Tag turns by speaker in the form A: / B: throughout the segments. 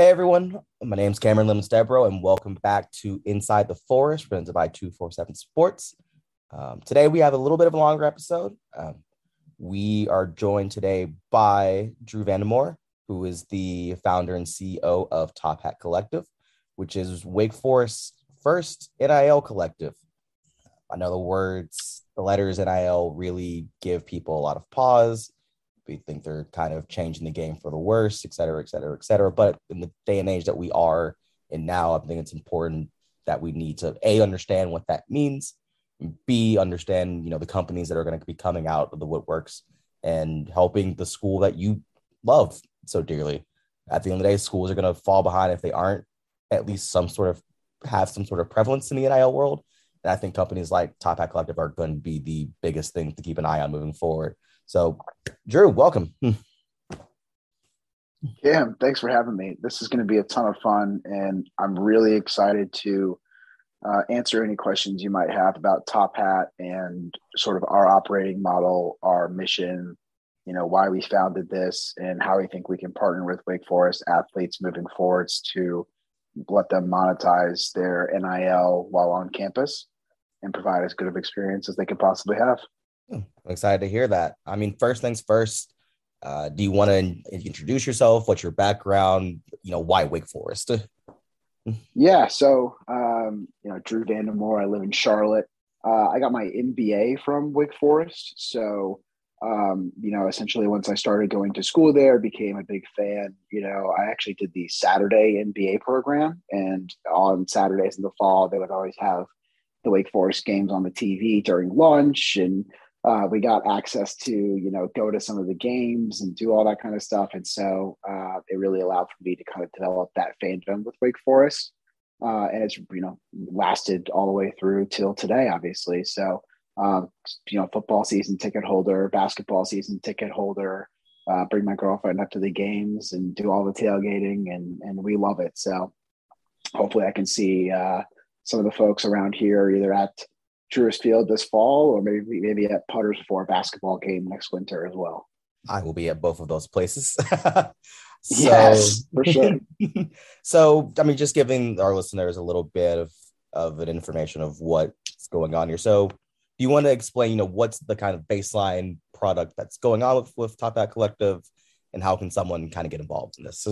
A: Hey everyone, my name is Cameron Lemons Debro, and welcome back to Inside the Forest, presented by 247 Sports. Um, today we have a little bit of a longer episode. Um, we are joined today by Drew Vandemore, who is the founder and CEO of Top Hat Collective, which is Wake Forest's first NIL collective. I know the words, the letters NIL really give people a lot of pause we think they're kind of changing the game for the worse, et cetera, et cetera, et cetera. But in the day and age that we are in now, I think it's important that we need to a understand what that means, b understand you know the companies that are going to be coming out of the woodworks and helping the school that you love so dearly. At the end of the day, schools are going to fall behind if they aren't at least some sort of have some sort of prevalence in the NIL world. And I think companies like Top Hat Collective are going to be the biggest thing to keep an eye on moving forward. So, Drew, welcome.
B: Yeah, thanks for having me. This is going to be a ton of fun, and I'm really excited to uh, answer any questions you might have about Top Hat and sort of our operating model, our mission, you know, why we founded this, and how we think we can partner with Wake Forest athletes moving forwards to let them monetize their NIL while on campus and provide as good of experience as they could possibly have.
A: I'm excited to hear that. I mean, first things first, uh, do you want to introduce yourself? What's your background? You know, why Wake Forest?
B: yeah, so um, you know, Drew Vandemore. I live in Charlotte. Uh, I got my MBA from Wake Forest, so um, you know, essentially once I started going to school there, became a big fan. You know, I actually did the Saturday MBA program, and on Saturdays in the fall, they would always have the Wake Forest games on the TV during lunch, and uh, we got access to you know go to some of the games and do all that kind of stuff. And so uh, it really allowed for me to kind of develop that fandom with wake forest uh, and it's you know lasted all the way through till today obviously. So um, you know football season ticket holder basketball season ticket holder uh, bring my girlfriend up to the games and do all the tailgating and and we love it. So hopefully i can see uh, some of the folks around here either at Truist Field this fall, or maybe maybe at Putters for a basketball game next winter as well.
A: I will be at both of those places.
B: so, yes, for sure.
A: so, I mean, just giving our listeners a little bit of of an information of what's going on here. So, do you want to explain, you know, what's the kind of baseline product that's going on with, with Top Hat Collective, and how can someone kind of get involved in this?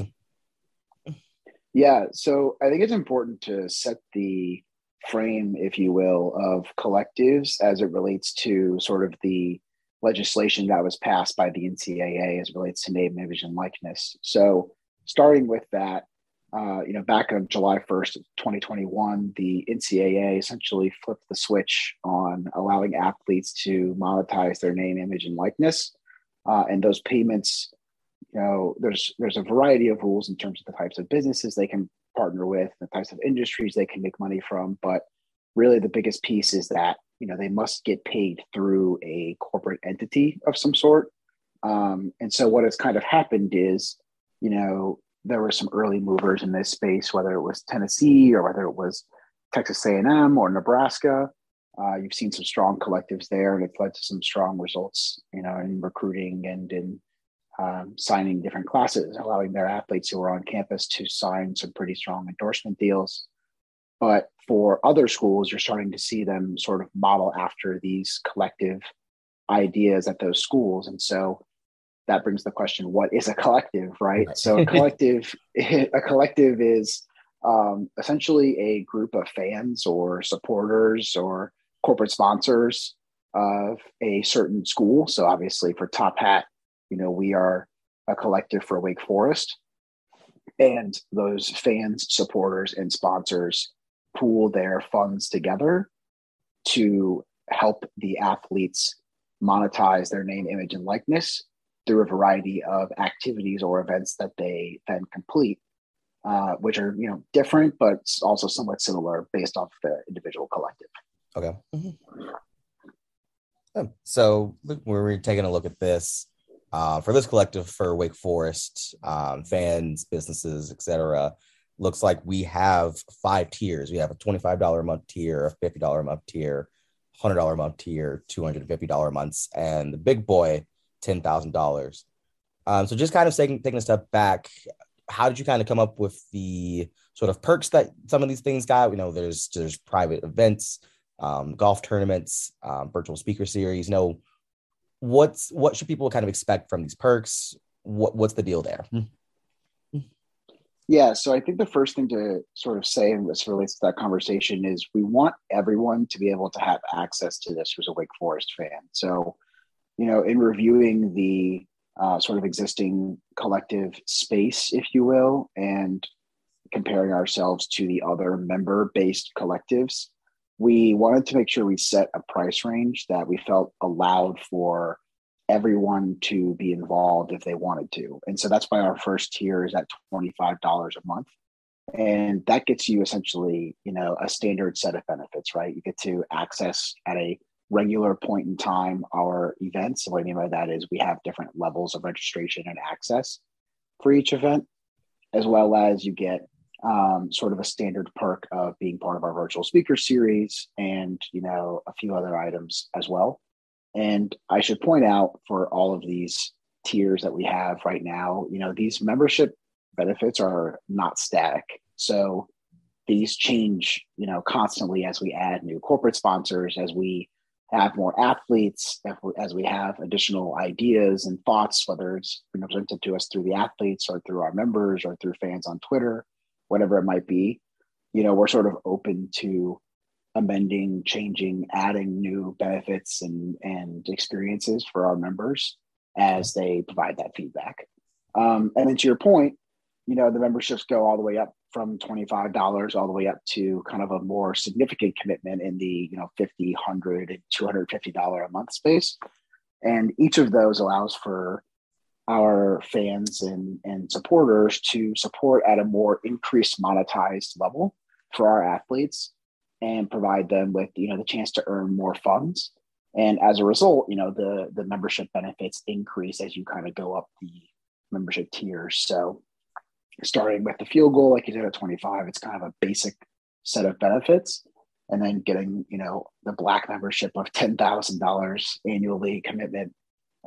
B: Yeah, so I think it's important to set the frame, if you will, of collectives as it relates to sort of the legislation that was passed by the NCAA as relates to name, image, and likeness. So, starting with that, uh, you know, back on July 1st, 2021, the NCAA essentially flipped the switch on allowing athletes to monetize their name, image, and likeness. Uh, and those payments, you know, there's there's a variety of rules in terms of the types of businesses they can partner with, the types of industries they can make money from. But really, the biggest piece is that you know they must get paid through a corporate entity of some sort. Um, and so, what has kind of happened is, you know, there were some early movers in this space, whether it was Tennessee or whether it was Texas A&M or Nebraska. Uh, you've seen some strong collectives there, and it's led to some strong results, you know, in recruiting and in um, signing different classes, allowing their athletes who are on campus to sign some pretty strong endorsement deals. But for other schools, you're starting to see them sort of model after these collective ideas at those schools. And so that brings the question what is a collective right, so a collective a collective is um, essentially a group of fans or supporters or corporate sponsors of a certain school so obviously for top hat you know, we are a collective for Wake Forest, and those fans, supporters, and sponsors pool their funds together to help the athletes monetize their name, image, and likeness through a variety of activities or events that they then complete, uh, which are you know different but also somewhat similar based off the individual collective.
A: Okay. Mm-hmm. So we're taking a look at this, uh, for this collective for Wake Forest um, fans, businesses, etc. Looks like we have five tiers. We have a twenty-five dollar a month tier, a fifty dollar a month tier, hundred dollar a month tier, two hundred and fifty dollar months, and the big boy ten thousand um, dollars. So just kind of taking taking a step back, how did you kind of come up with the sort of perks that some of these things got? You know, there's there's private events, um, golf tournaments, um, virtual speaker series. You know, what's what should people kind of expect from these perks? What what's the deal there?
B: Yeah, so I think the first thing to sort of say, and this relates to that conversation, is we want everyone to be able to have access to this who's a Wake Forest fan. So, you know, in reviewing the uh, sort of existing collective space, if you will, and comparing ourselves to the other member based collectives, we wanted to make sure we set a price range that we felt allowed for everyone to be involved if they wanted to. And so that's why our first tier is at $25 a month. And that gets you essentially, you know, a standard set of benefits, right? You get to access at a regular point in time our events. What I mean by that is we have different levels of registration and access for each event, as well as you get um, sort of a standard perk of being part of our virtual speaker series and you know a few other items as well. And I should point out for all of these tiers that we have right now, you know, these membership benefits are not static. So these change, you know, constantly as we add new corporate sponsors, as we have more athletes, as we have additional ideas and thoughts, whether it's presented to us through the athletes or through our members or through fans on Twitter, whatever it might be, you know, we're sort of open to amending, changing, adding new benefits and, and experiences for our members as they provide that feedback. Um, and then to your point, you know, the memberships go all the way up from $25 all the way up to kind of a more significant commitment in the, you know, 50, 100 and $250 a month space. And each of those allows for our fans and, and supporters to support at a more increased monetized level for our athletes and provide them with, you know, the chance to earn more funds. And as a result, you know, the, the membership benefits increase as you kind of go up the membership tiers. So starting with the field goal, like you did at 25, it's kind of a basic set of benefits. And then getting, you know, the black membership of $10,000 annually commitment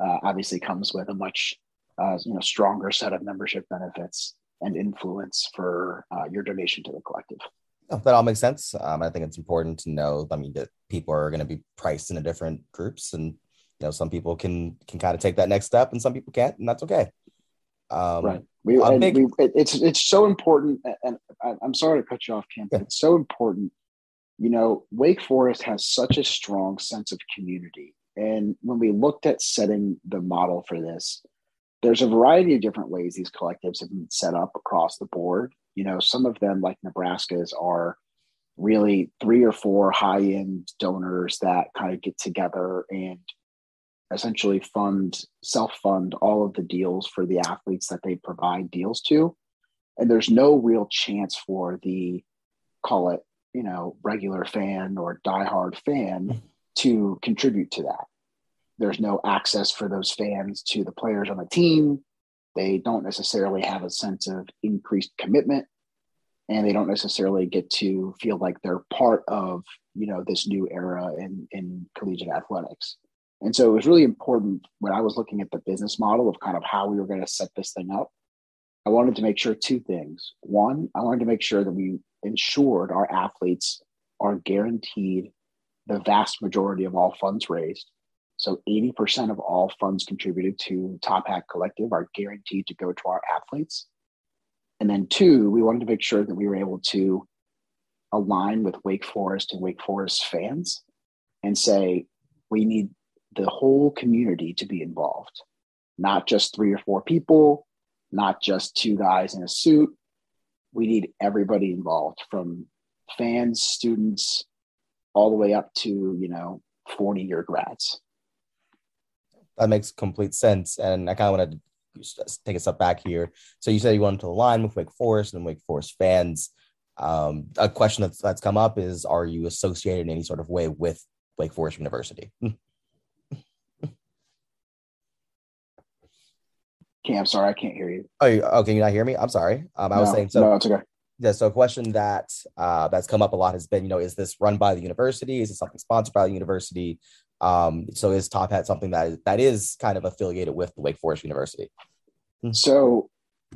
B: uh, obviously comes with a much, uh, you know, stronger set of membership benefits and influence for uh, your donation to the collective.
A: Oh, that all makes sense. Um, I think it's important to know. I mean, that people are going to be priced into different groups, and you know, some people can can kind of take that next step, and some people can't, and that's okay.
B: Um, right. We, big, we, it's it's so important, and I'm sorry to cut you off, Cam. Yeah. It's so important. You know, Wake Forest has such a strong sense of community, and when we looked at setting the model for this, there's a variety of different ways these collectives have been set up across the board. You know, some of them, like Nebraska's, are really three or four high end donors that kind of get together and essentially fund self fund all of the deals for the athletes that they provide deals to. And there's no real chance for the call it you know regular fan or diehard fan mm-hmm. to contribute to that there's no access for those fans to the players on the team they don't necessarily have a sense of increased commitment and they don't necessarily get to feel like they're part of you know this new era in in collegiate athletics and so it was really important when I was looking at the business model of kind of how we were going to set this thing up. I wanted to make sure two things. One, I wanted to make sure that we ensured our athletes are guaranteed the vast majority of all funds raised. So 80% of all funds contributed to Top Hat Collective are guaranteed to go to our athletes. And then two, we wanted to make sure that we were able to align with Wake Forest and Wake Forest fans and say, we need the whole community to be involved, not just three or four people, not just two guys in a suit. We need everybody involved from fans, students, all the way up to, you know, 40 year grads.
A: That makes complete sense. And I kind of wanted to take a step back here. So you said you wanted to align with Wake Forest and Wake Forest fans. Um, a question that's, that's come up is Are you associated in any sort of way with Wake Forest University?
B: Okay, I'm sorry, I can't hear you.
A: Oh, you, oh, can you not hear me? I'm sorry. Um, I was saying so.
B: No, it's okay.
A: Yeah, so a question that uh, that's come up a lot has been, you know, is this run by the university? Is it something sponsored by the university? Um, so is Top Hat something that is, that is kind of affiliated with the Wake Forest University?
B: Hmm. So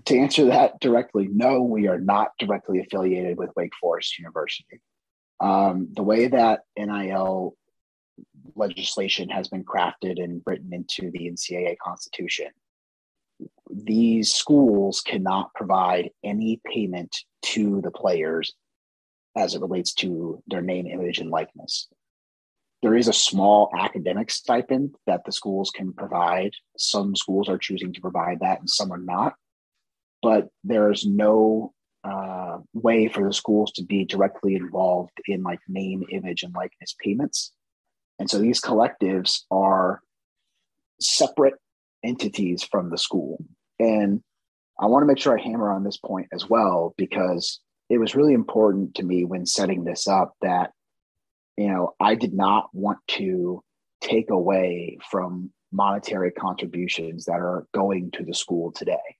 B: to answer that directly, no, we are not directly affiliated with Wake Forest University. Um, the way that NIL legislation has been crafted and written into the NCAA Constitution, these schools cannot provide any payment to the players as it relates to their name, image, and likeness. There is a small academic stipend that the schools can provide. Some schools are choosing to provide that and some are not. But there's no uh, way for the schools to be directly involved in like name, image, and likeness payments. And so these collectives are separate entities from the school. And I want to make sure I hammer on this point as well, because it was really important to me when setting this up that, you know, I did not want to take away from monetary contributions that are going to the school today.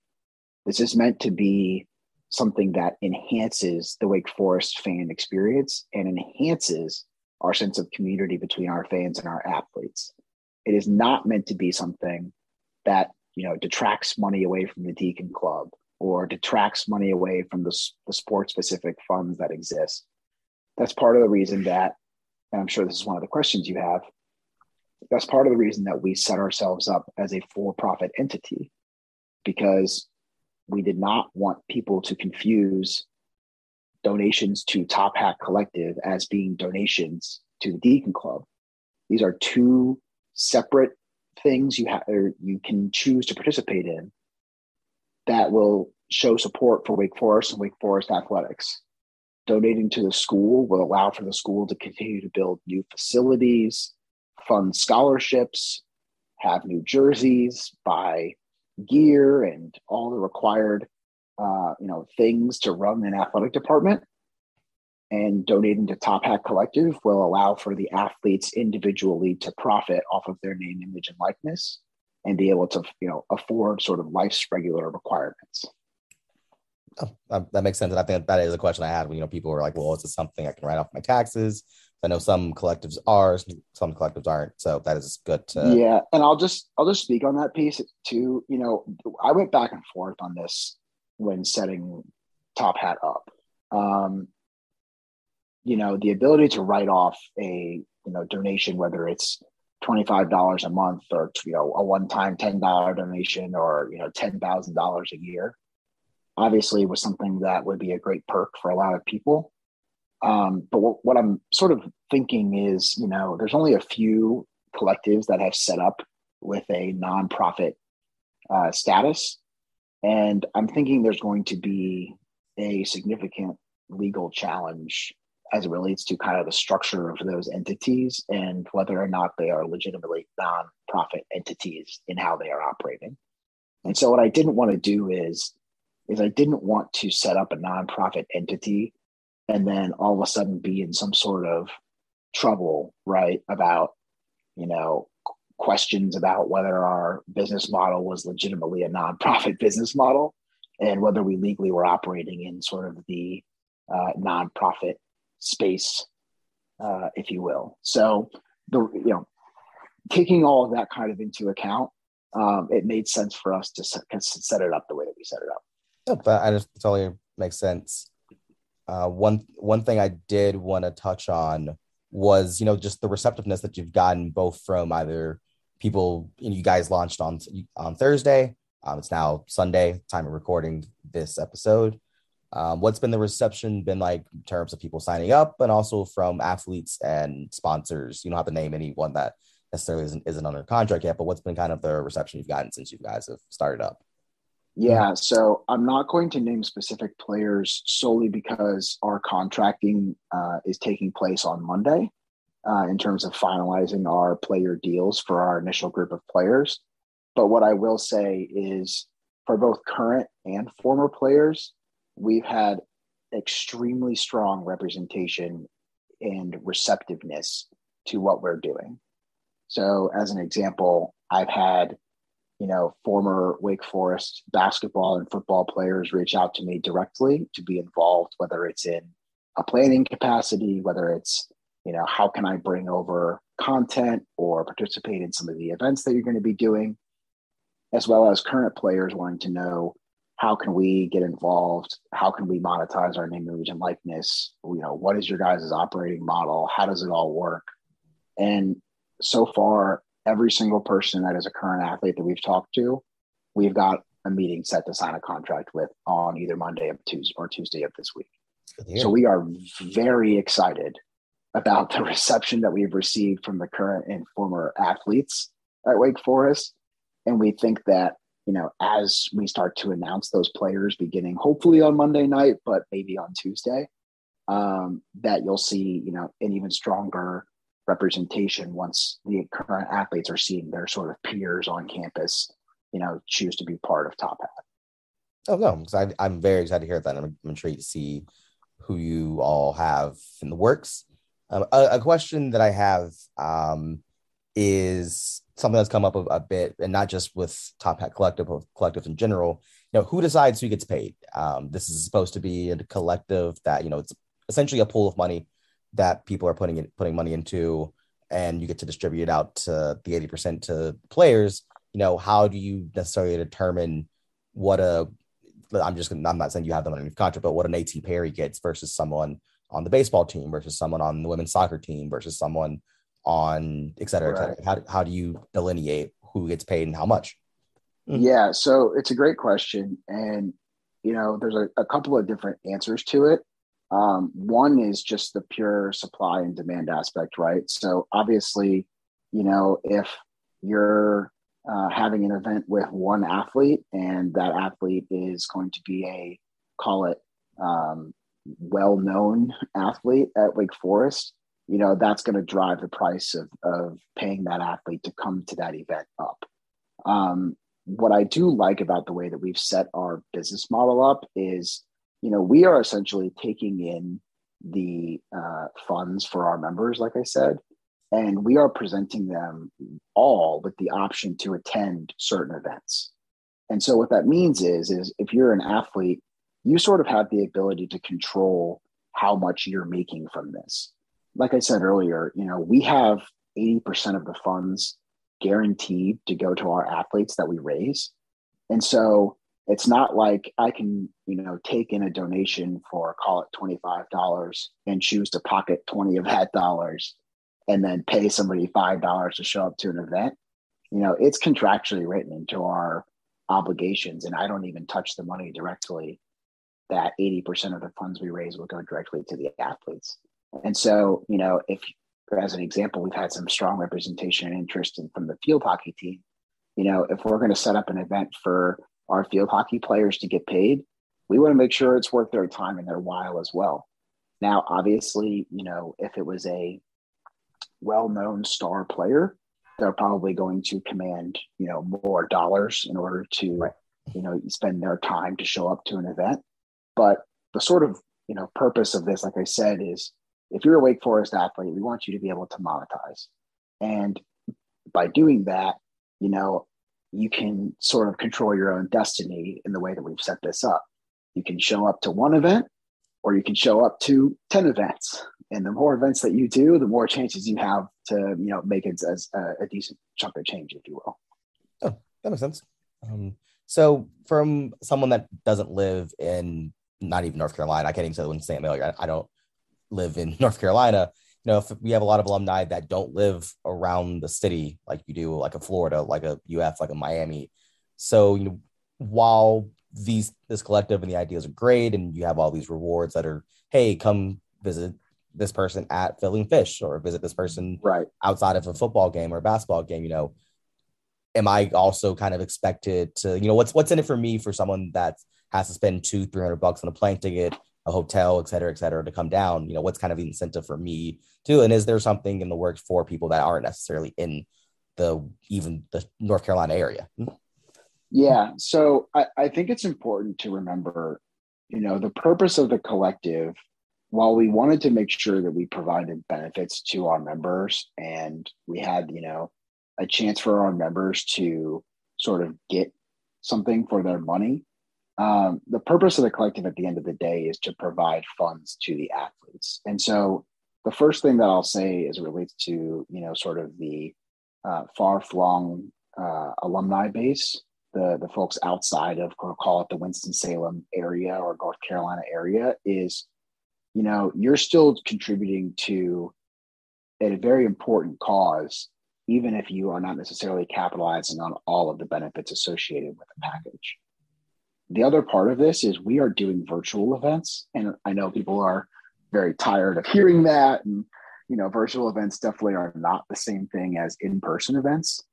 B: This is meant to be something that enhances the Wake Forest fan experience and enhances our sense of community between our fans and our athletes. It is not meant to be something that you know detracts money away from the Deacon Club or detracts money away from the, the sport specific funds that exist. That's part of the reason that, and I'm sure this is one of the questions you have. That's part of the reason that we set ourselves up as a for profit entity because we did not want people to confuse donations to Top Hat Collective as being donations to the Deacon Club. These are two separate things you have or you can choose to participate in that will show support for Wake Forest and Wake Forest athletics. Donating to the school will allow for the school to continue to build new facilities, fund scholarships, have new jerseys, buy gear and all the required uh, you know things to run an athletic department. And donating to top hat collective will allow for the athletes individually to profit off of their name image and likeness and be able to you know afford sort of life's regular requirements
A: oh, that makes sense and i think that is a question i had when you know people were like well is this something i can write off my taxes I know some collectives are, some collectives aren't. So that is good. To...
B: Yeah, and I'll just I'll just speak on that piece too. You know, I went back and forth on this when setting Top Hat up. Um, you know, the ability to write off a you know donation, whether it's twenty five dollars a month or you know a one time ten dollar donation or you know ten thousand dollars a year, obviously was something that would be a great perk for a lot of people. Um, but what, what I'm sort of thinking is, you know, there's only a few collectives that have set up with a nonprofit uh, status. And I'm thinking there's going to be a significant legal challenge as it relates to kind of the structure of those entities and whether or not they are legitimately nonprofit entities in how they are operating. And so what I didn't want to do is is I didn't want to set up a nonprofit entity and then all of a sudden be in some sort of trouble, right? About, you know, questions about whether our business model was legitimately a nonprofit business model and whether we legally were operating in sort of the uh, nonprofit space, uh, if you will. So, the you know, taking all of that kind of into account, um, it made sense for us to set, set it up the way that we set it up.
A: But I just totally makes sense. Uh, one one thing I did want to touch on was you know just the receptiveness that you've gotten both from either people you, know, you guys launched on on Thursday. Um, it's now Sunday, time of recording this episode. Um, what's been the reception been like in terms of people signing up, and also from athletes and sponsors? You don't have to name anyone that necessarily isn't, isn't under contract yet, but what's been kind of the reception you've gotten since you guys have started up?
B: Yeah, so I'm not going to name specific players solely because our contracting uh, is taking place on Monday uh, in terms of finalizing our player deals for our initial group of players. But what I will say is for both current and former players, we've had extremely strong representation and receptiveness to what we're doing. So, as an example, I've had you know, former Wake Forest basketball and football players reach out to me directly to be involved, whether it's in a planning capacity, whether it's, you know, how can I bring over content or participate in some of the events that you're going to be doing, as well as current players wanting to know, how can we get involved? How can we monetize our name, image, and likeness? You know, what is your guys' operating model? How does it all work? And so far, every single person that is a current athlete that we've talked to, we've got a meeting set to sign a contract with on either Monday of Tuesday or Tuesday of this week. So we are very excited about the reception that we've received from the current and former athletes at Wake Forest. And we think that, you know, as we start to announce those players beginning hopefully on Monday night, but maybe on Tuesday, um, that you'll see, you know, an even stronger representation once the current athletes are seeing their sort of peers on campus, you know, choose to be part of Top Hat.
A: Oh no, because I'm very excited to hear that. I'm, I'm intrigued to see who you all have in the works. Um, a, a, question that I have um, is something that's come up a, a, bit, and not just with Top Hat Collective, but collectives in general. You know, who decides who gets paid? Um, this is supposed to be a collective that you know it's essentially a pool of money that people are putting it putting money into, and you get to distribute it out to the eighty percent to players. You know, how do you necessarily determine what a I'm just I'm not saying you have them on your contract, but what an AT Perry gets versus someone on the baseball team versus someone on the women's soccer team versus someone on et cetera, right. et cetera. How, how do you delineate who gets paid and how much?
B: Mm-hmm. Yeah, so it's a great question. And, you know, there's a, a couple of different answers to it. Um, one is just the pure supply and demand aspect, right? So obviously, you know, if you're uh, having an event with one athlete and that athlete is going to be a, call it, um, well-known athlete at Wake Forest, you know, that's going to drive the price of, of paying that athlete to come to that event up. Um, what I do like about the way that we've set our business model up is, you know, we are essentially taking in the uh, funds for our members, like I said, and we are presenting them all with the option to attend certain events. And so what that means is, is if you're an athlete you sort of have the ability to control how much you're making from this. Like I said earlier, you know, we have 80% of the funds guaranteed to go to our athletes that we raise. And so it's not like I can, you know, take in a donation for call it $25 and choose to pocket 20 of that dollars and then pay somebody $5 to show up to an event. You know, it's contractually written into our obligations and I don't even touch the money directly that 80% of the funds we raise will go directly to the athletes. And so, you know, if, as an example, we've had some strong representation and interest in, from the field hockey team, you know, if we're going to set up an event for our field hockey players to get paid, we want to make sure it's worth their time and their while as well. Now, obviously, you know, if it was a well known star player, they're probably going to command, you know, more dollars in order to, right. you know, spend their time to show up to an event. But the sort of you know purpose of this, like I said, is if you're a Wake Forest athlete, we want you to be able to monetize, and by doing that, you know you can sort of control your own destiny in the way that we've set this up. You can show up to one event, or you can show up to ten events. And the more events that you do, the more chances you have to, you know, make it as a, a decent chunk of change, if you will.
A: Oh, that makes sense. Um, so, from someone that doesn't live in not even North Carolina. I can't even say the in St. Mary. I, I don't live in North Carolina. You know, if we have a lot of alumni that don't live around the city like you do, like a Florida, like a UF, like a Miami. So, you know, while these this collective and the ideas are great, and you have all these rewards that are, hey, come visit this person at Fiddling Fish or visit this person
B: right
A: outside of a football game or a basketball game, you know, am I also kind of expected to, you know, what's what's in it for me for someone that has to spend two, three hundred bucks on a plane ticket, a hotel, et cetera, et cetera, to come down. You know, what's kind of the incentive for me too? And is there something in the works for people that aren't necessarily in the even the North Carolina area?
B: Yeah. So I, I think it's important to remember, you know, the purpose of the collective, while we wanted to make sure that we provided benefits to our members and we had, you know, a chance for our members to sort of get something for their money um, the purpose of the collective at the end of the day is to provide funds to the athletes. And so the first thing that I'll say it relates to, you know, sort of the uh, far flung uh, alumni base the the folks outside of call it the Winston Salem area or North Carolina area is, you know, you're still contributing to a very important cause, even if you are not necessarily capitalizing on all of the benefits associated with the package. The other part of this is we are doing virtual events, and I know people are very tired of hearing that and you know, virtual events definitely are not the same thing as in-person events,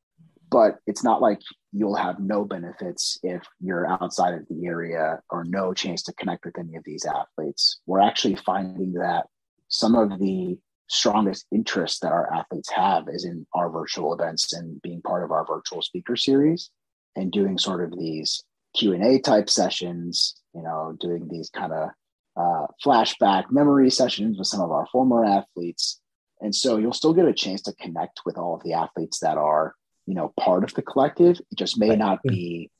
B: but it's not like you'll have no benefits if you're outside of the area or no chance to connect with any of these athletes. We're actually finding that some of the strongest interest that our athletes have is in our virtual events and being part of our virtual speaker series and doing sort of these q&a type sessions you know doing these kind of uh, flashback memory sessions with some of our former athletes and so you'll still get a chance to connect with all of the athletes that are, you know, part of the collective. It just may not be,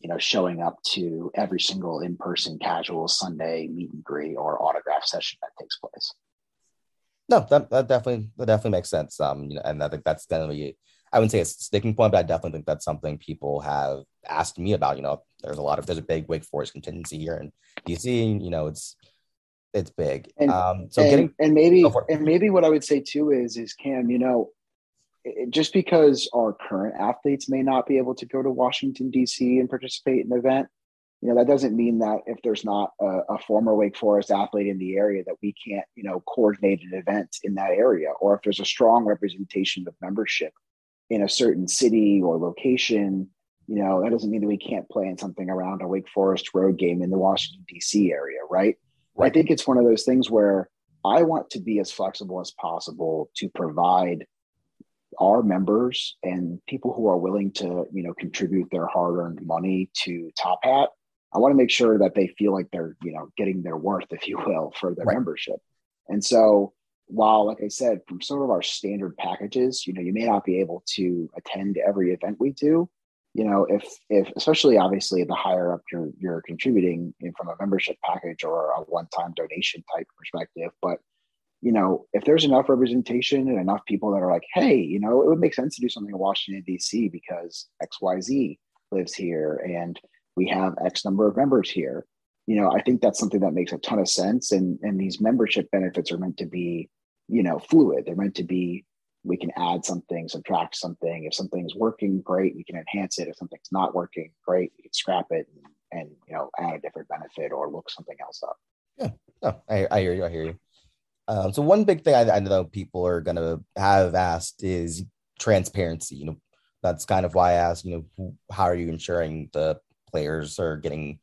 B: you know, showing up to every single in-person casual Sunday meet and greet or autograph session that takes place.
A: No, that, that definitely that definitely makes sense. Um, you know, and I think that's definitely I wouldn't say it's a sticking point, but I definitely think that's something people have asked me about. You know, there's a lot of there's a big Wake Forest contingency here in DC. You know, it's it's big.
B: And, um, so and, getting and maybe and maybe what I would say too is is Cam, you know, it, just because our current athletes may not be able to go to Washington D.C. and participate in the event, you know, that doesn't mean that if there's not a, a, former Wake Forest athlete in the area that we can't, you know, coordinate an event in that area, or if there's a strong representation of membership in a certain city or location. You know, that doesn't mean that we can't play in something around a Wake Forest road game in the Washington D.C. area, right? Right. I think it's one of those things where I want to be as flexible as possible to provide our members and people who are willing to, you know, contribute their hard-earned money to Top Hat. I want to make sure that they feel like they're, you know, getting their worth, if you will, for their right. membership. And so while, like I said, from some of our standard packages, you know, you may not be able to attend every event we do, you know if if especially obviously the higher up you're you're contributing from a membership package or a one-time donation type perspective. But you know if there's enough representation and enough people that are like hey you know it would make sense to do something in washington d.c because xyz lives here and we have x number of members here you know i think that's something that makes a ton of sense and and these membership benefits are meant to be you know fluid they're meant to be we can add something, subtract something. If something's working, great, we can enhance it. If something's not working, great, we can scrap it and, and you know add a different benefit or look something else up.
A: Yeah, no, I, I hear you. I hear you. Um, so one big thing I, I know people are gonna have asked is transparency. You know, that's kind of why I asked. You know, how are you ensuring the players are getting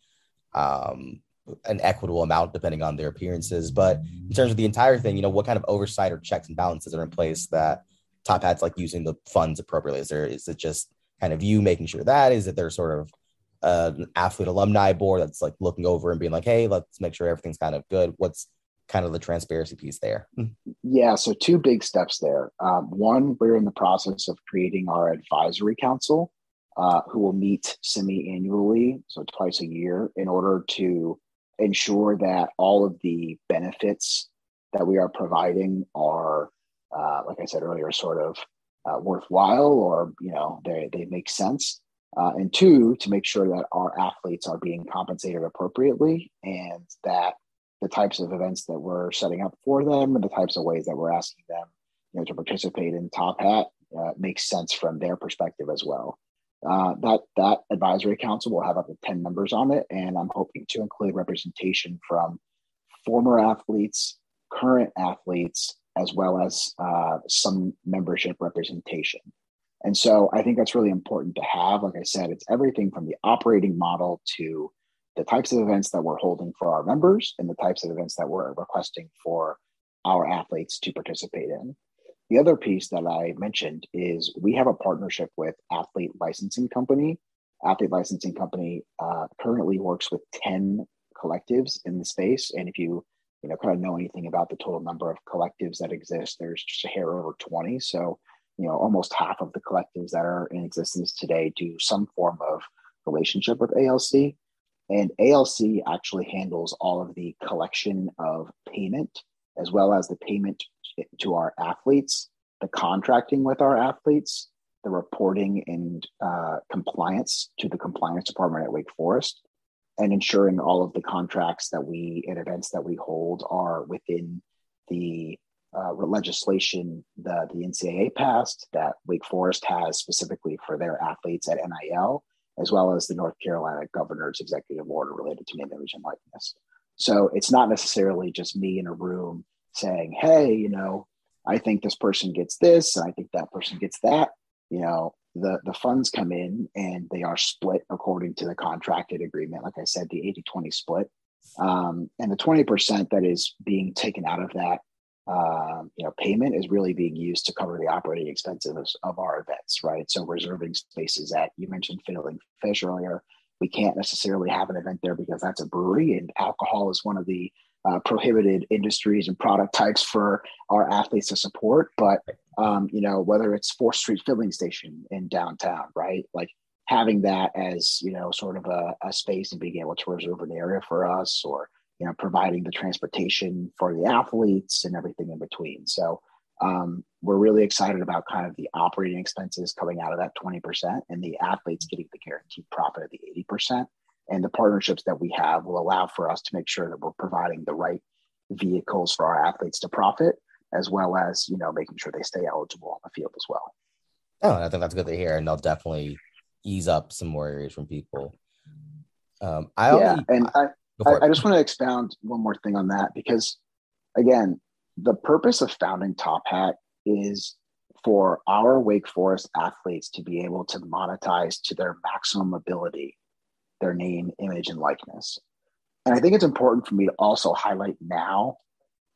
A: um, an equitable amount depending on their appearances. But in terms of the entire thing, you know, what kind of oversight or checks and balances are in place that top hats like using the funds appropriately? Is there is it just kind of you making sure that is it there's sort of uh, an athlete alumni board that's like looking over and being like, hey, let's make sure everything's kind of good. What's kind of the transparency piece there?
B: Yeah, so two big steps there. Um, one, we're in the process of creating our advisory council, uh, who will meet semi-annually, so twice a year, in order to ensure that all of the benefits that we are providing are uh, like I said earlier, sort of uh, worthwhile or you know they they make sense. Uh, and two, to make sure that our athletes are being compensated appropriately and that the types of events that we're setting up for them and the types of ways that we're asking them you know, to participate in Top Hat uh, makes sense from their perspective as well. Uh, that that advisory council will have up to 10 members on it and i'm hoping to include representation from former athletes current athletes as well as uh, some membership representation. And so I think that's really important to have. Like I said, it's everything from the operating model to the types of events that we're holding for our members and the types of events that we're requesting for our athletes to participate in. The other piece that I mentioned is we have a partnership with Athlete Licensing Company. Athlete Licensing Company uh, currently works with 10 collectives in the space. And if you you know kind of know anything about the total number of collectives that exist there's just a hair over 20 so you know almost half of the collectives that are in existence today do some form of relationship with alc and alc actually handles all of the collection of payment as well as the payment to our athletes the contracting with our athletes the reporting and uh, compliance to the compliance department at Wake Forest and ensuring all of the contracts that we and events that we hold are within the uh, legislation the, the NCAA passed that Wake Forest has specifically for their athletes at NIL, as well as the North Carolina governor's executive order related to name, image, and likeness. So it's not necessarily just me in a room saying, hey, you know, I think this person gets this, and I think that person gets that. You know, the, the funds come in and they are split according to the contracted agreement. Like I said, the 80 20 split. Um, and the 20% that is being taken out of that uh, you know, payment is really being used to cover the operating expenses of our events, right? So reserving spaces at you mentioned Fiddling Fish earlier. We can't necessarily have an event there because that's a brewery, and alcohol is one of the uh, prohibited industries and product types for our athletes to support. But um, you know, whether it's Fourth Street filling station in downtown, right? Like having that as you know, sort of a, a space and being able to reserve an area for us, or you know, providing the transportation for the athletes and everything in between. So um, we're really excited about kind of the operating expenses coming out of that 20% and the athletes getting the guaranteed profit of the 80%. And the partnerships that we have will allow for us to make sure that we're providing the right vehicles for our athletes to profit, as well as, you know, making sure they stay eligible on the field as well.
A: Oh, I think that's good to hear. And they'll definitely ease up some more areas from people.
B: Um, I yeah, only, and I, I, I, just want to expound one more thing on that because, again, the purpose of founding Top Hat is for our Wake Forest athletes to be able to monetize to their maximum ability their name, image, and likeness. And I think it's important for me to also highlight now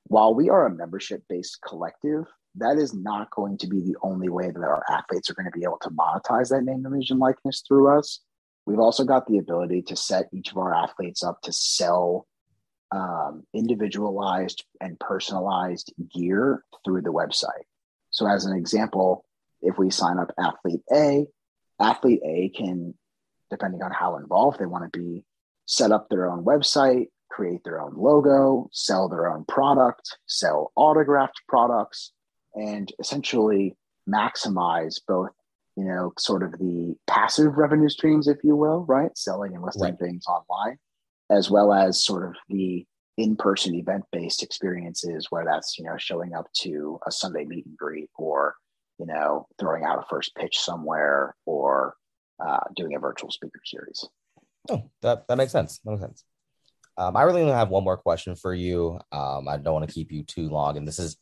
B: while we are a membership based collective, that is not going to be the only way that our athletes are going to be able to monetize that name, image, and likeness through us. We've also got the ability to set each of our athletes up to sell um, individualized and personalized gear through the website. So, as an example, if we sign up athlete A, athlete A can, depending on how involved they want to be, set up their own website, create their own logo, sell their own product, sell autographed products, and essentially maximize both you know, sort of the passive revenue streams, if you will, right? Selling and listing right. things online, as well as sort of the in-person event-based experiences where that's, you know, showing up to a Sunday meet and greet or, you know, throwing out a first pitch somewhere or uh, doing a virtual speaker series.
A: Oh, that, that makes sense. That makes sense. Um, I really only have one more question for you. Um, I don't want to keep you too long, and this is,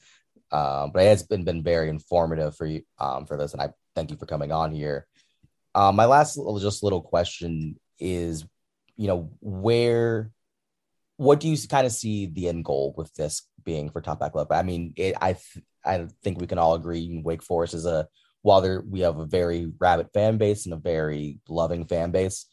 A: um, but it's been been very informative for you um, for this, and I thank you for coming on here. Um, my last little, just little question is, you know, where, what do you kind of see the end goal with this being for Top Hat Club? I mean, it, I, th- I think we can all agree Wake Forest is a, while there we have a very rabid fan base and a very loving fan base.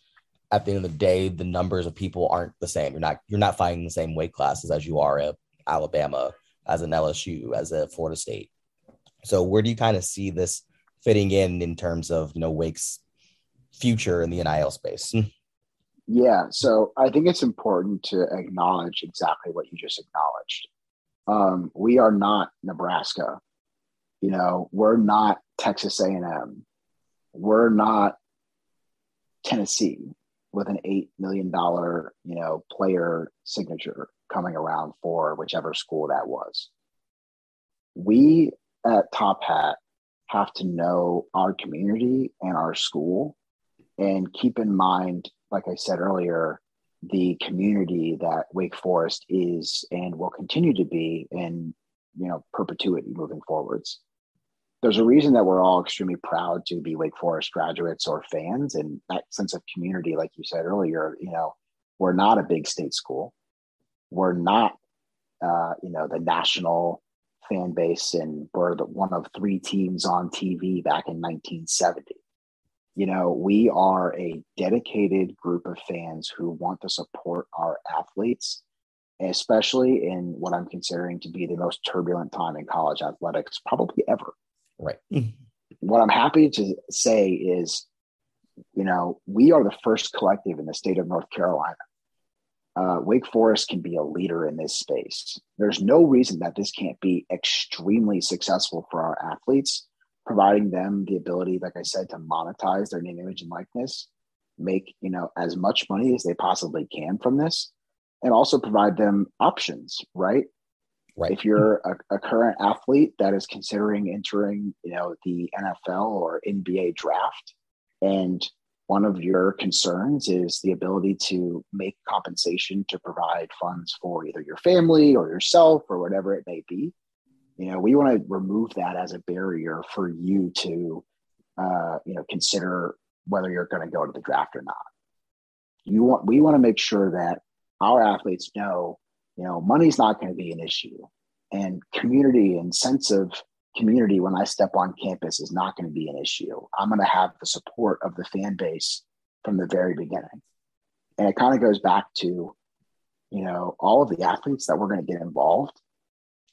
A: At the end of the day, the numbers of people aren't the same. You're not you're not finding the same weight classes as you are at Alabama, as an LSU, as a Florida State. So where do you kind of see this fitting in in terms of you know Wake's future in the NIL space.
B: Yeah, so I think it's important to acknowledge exactly what you just acknowledged. Um, we are not Nebraska. You know, we're not Texas A&M. We're not Tennessee with an eight million dollar, you know, player signature coming around for whichever school that was. We at Top Hat have to know our community and our school and keep in mind, like I said earlier, the community that Wake Forest is and will continue to be in you know perpetuity moving forwards. There's a reason that we're all extremely proud to be Wake Forest graduates or fans, and that sense of community, like you said earlier, you know, we're not a big state school. We're not, uh, you know, the national fan base and were the, one of three teams on TV back in 1970. You know, we are a dedicated group of fans who want to support our athletes, especially in what I'm considering to be the most turbulent time in college athletics, probably ever.
A: Right.
B: What I'm happy to say is, you know, we are the first collective in the state of North Carolina uh, Wake Forest can be a leader in this space. There's no reason that this can't be extremely successful for our athletes providing them the ability, like I said, to monetize their name, image, and likeness, make you know as much money as they possibly can from this, and also provide them options. Right. Right. If you're a, a current athlete that is considering entering, you know, the NFL or NBA draft, and one of your concerns is the ability to make compensation to provide funds for either your family or yourself or whatever it may be you know we want to remove that as a barrier for you to uh, you know consider whether you're going to go to the draft or not you want we want to make sure that our athletes know you know money's not going to be an issue and community and sense of community when i step on campus is not going to be an issue i'm going to have the support of the fan base from the very beginning and it kind of goes back to you know all of the athletes that we're going to get involved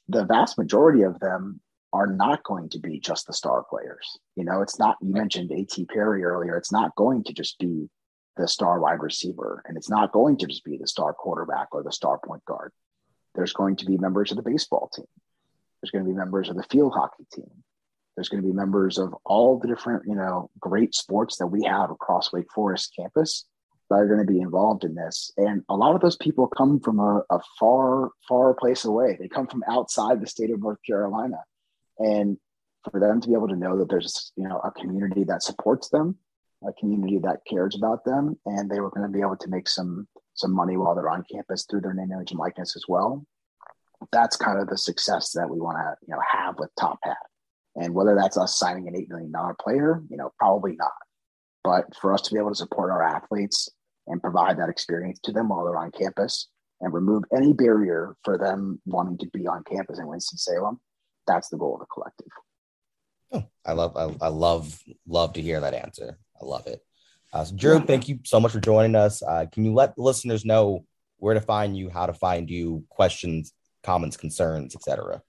B: the vast majority of them are not going to be just the star players. You know, it's not, you mentioned A.T. Perry earlier, it's not going to just be the star wide receiver, and it's not going to just be the star quarterback or the star point guard. There's going to be members of the baseball team, there's going to be members of the field hockey team. There's going to be members of all the different, you know, great sports that we have across Wake Forest campus that are going to be involved in this. And a lot of those people come from a, a, far, far place away. They come from outside the state of North Carolina. And for them to be able to know that there's, you know, a community that supports them, a community that cares about them, and they were going to be able to make some some money while they're on campus through their name, image, and likeness as well. That's kind of the success that we want to, you know, have with Top Hat. And whether that's us signing an $8 million player, you know, probably not. But for us to be able to support our athletes and provide that experience to them while they're on campus and remove any barrier for them wanting to be on campus in Winston-Salem. That's the goal of the collective.
A: Oh, I love, I, I, love, love to hear that answer. I love it. Uh, so Drew, thank you so much for joining us. Uh, can you let the listeners know where to find you, how to find you, questions, comments, concerns, etc.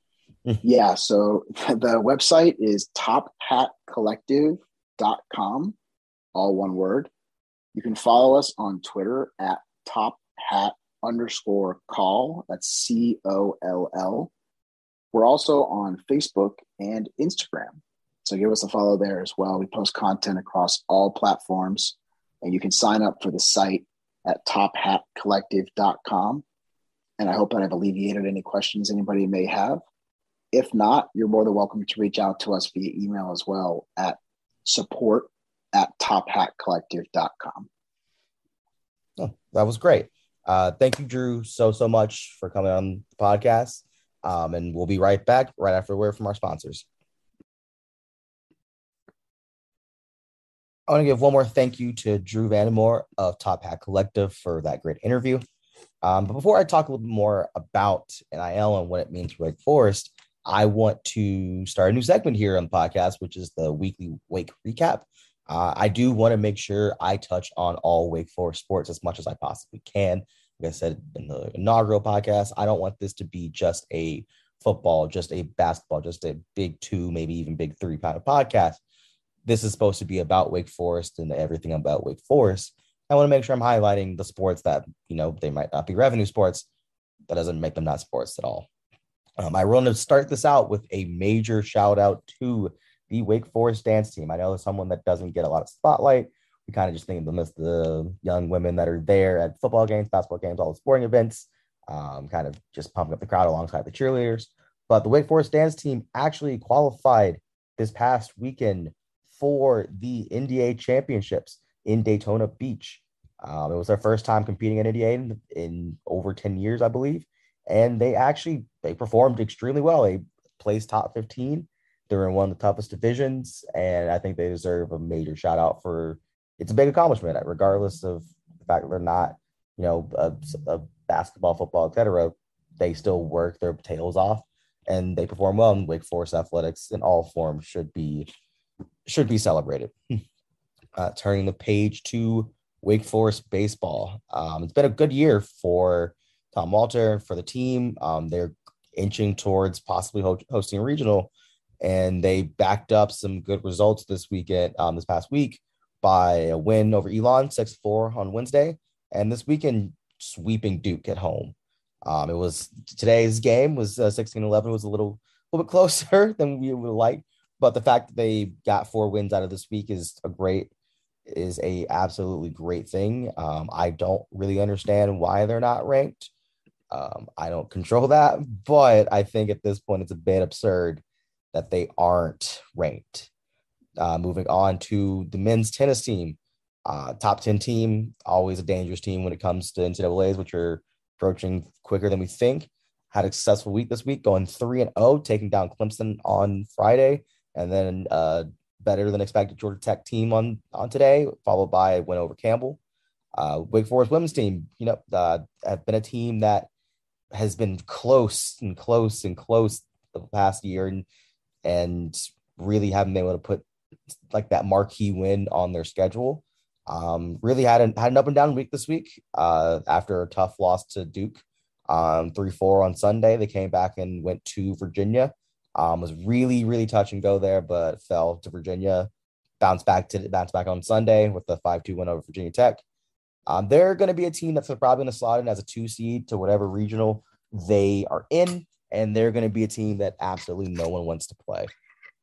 B: yeah. So the website is tophatcollective.com, all one word. You can follow us on Twitter at top hat underscore call. That's C O L L. We're also on Facebook and Instagram. So give us a follow there as well. We post content across all platforms, and you can sign up for the site at tophatcollective.com. And I hope that I've alleviated any questions anybody may have. If not, you're more than welcome to reach out to us via email as well at support at tophatcollective.com.
A: Oh, that was great. Uh, thank you, Drew, so, so much for coming on the podcast. Um, and we'll be right back right after a word from our sponsors. I want to give one more thank you to Drew Vandemore of Top Hat Collective for that great interview. Um, but before I talk a little bit more about NIL and what it means for Wake Forest, I want to start a new segment here on the podcast, which is the weekly Wake recap. Uh, I do want to make sure I touch on all Wake Forest sports as much as I possibly can. Like I said in the inaugural podcast, I don't want this to be just a football, just a basketball, just a big two, maybe even big three kind of podcast. This is supposed to be about Wake Forest and everything about Wake Forest. I want to make sure I'm highlighting the sports that, you know, they might not be revenue sports. That doesn't make them not sports at all. Um, I want to start this out with a major shout out to the Wake Forest dance team. I know someone that doesn't get a lot of spotlight. We kind of just think of them as the young women that are there at football games, basketball games, all the sporting events, um, kind of just pumping up the crowd alongside the cheerleaders. But the Wake Forest dance team actually qualified this past weekend for the NDA championships in Daytona Beach. Um, it was their first time competing in NDA in, in over 10 years, I believe. And they actually they performed extremely well. They placed top 15 they're in one of the toughest divisions, and I think they deserve a major shout out for it's a big accomplishment, regardless of the fact that they're not, you know, a, a basketball, football, etc. They still work their tails off, and they perform well. in Wake Forest athletics in all forms should be should be celebrated. Uh, turning the page to Wake Forest baseball. Um, it's been a good year for Tom Walter for the team. Um, they're inching towards possibly ho- hosting a regional and they backed up some good results this weekend, um, this past week, by a win over Elon, six four on Wednesday, and this weekend sweeping Duke at home. Um, it was today's game was uh, 16-11 was a little, little bit closer than we would like, but the fact that they got four wins out of this week is a great is a absolutely great thing. Um, I don't really understand why they're not ranked. Um, I don't control that, but I think at this point it's a bit absurd that they aren't ranked. Uh, moving on to the men's tennis team, uh, top 10 team, always a dangerous team when it comes to NCAAs, which are approaching quicker than we think. Had a successful week this week, going 3 and 0, taking down Clemson on Friday, and then uh, better than expected Georgia Tech team on, on today, followed by a win over Campbell. Uh, Wake Forest women's team, you know, uh, have been a team that has been close and close and close the past year and and really haven't been able to put like that marquee win on their schedule. Um, really had an had an up and down week this week. Uh, after a tough loss to Duke, um, three four on Sunday, they came back and went to Virginia. Um, was really really touch and go there, but fell to Virginia. Bounced back to bounce back on Sunday with the five two win over Virginia Tech. Um, they're going to be a team that's probably going to slot in as a two seed to whatever regional they are in, and they're going to be a team that absolutely no one wants to play.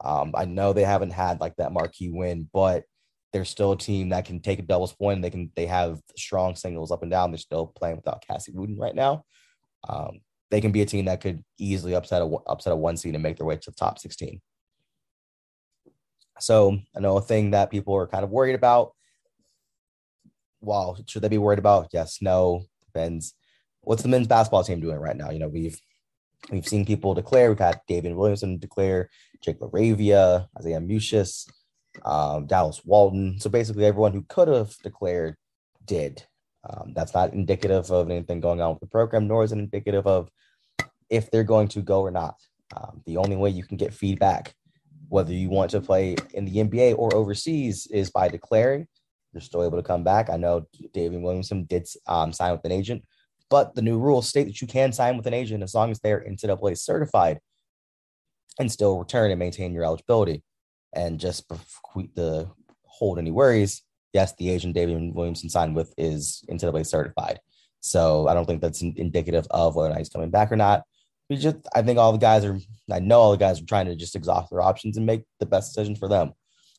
A: Um, I know they haven't had like that marquee win, but they're still a team that can take a doubles point. They can they have strong singles up and down. They're still playing without Cassie Wooten right now. Um, they can be a team that could easily upset a upset a one seed and make their way to the top 16. So I know a thing that people are kind of worried about. Well, should they be worried about? Yes, no, depends. What's the men's basketball team doing right now? You know, we've we've seen people declare. We've had Daivien Williamson declare, Jake LaRavia, Isaiah Mucius, um, Dallas Walton. So basically, everyone who could have declared did. Um, that's not indicative of anything going on with the program, nor is it indicative of if they're going to go or not. Um, the only way you can get feedback, whether you want to play in the NBA or overseas, is by declaring. You're still able to come back. I know Daivien Williamson did um, sign with an agent, but the new rules state that you can sign with an agent as long as they're NCAA certified and still return and maintain your eligibility. And just the hold any worries, yes, the agent Daivien Williamson signed with is NCAA certified. So I don't think that's indicative of whether or not he's coming back or not. We just, I think all the guys are, I know all the guys are trying to just exhaust their options and make the best decision for them.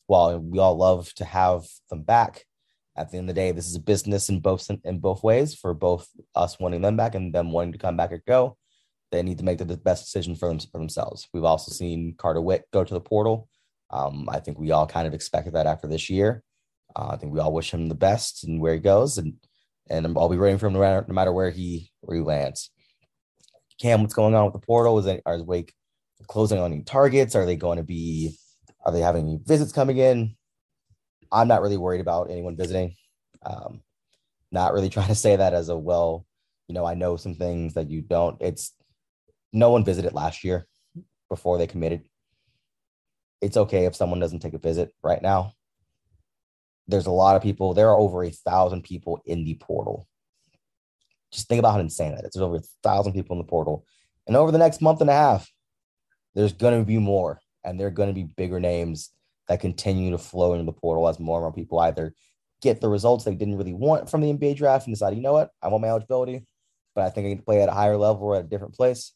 A: While we all love to have them back, at the end of the day, this is a business in both in both ways for both us wanting them back and them wanting to come back or go. They need to make the best decision for, them, for themselves. We've also seen Carter Whitt go to the portal. Um, I think we all kind of expected that after this year. Uh, I think we all wish him the best and where he goes, and and I'll be rooting for him no matter, no matter where he where he lands. Cam, what's going on with the portal? Is it, are Wake closing on any targets? Are they going to be? Are they having any visits coming in? I'm not really worried about anyone visiting. Um, not really trying to say that as a well, you know, I know some things that you don't. It's no one visited last year before they committed. It's okay if someone doesn't take a visit right now. There's a lot of people. There are over a thousand people in the portal. Just think about how insane that is. There's over a thousand people in the portal. And over the next month and a half, there's going to be more, and they're going to be bigger names that continue to flow into the portal as more and more people either get the results they didn't really want from the NBA draft and decide, you know what, I want my eligibility, but I think I can play at a higher level or at a different place.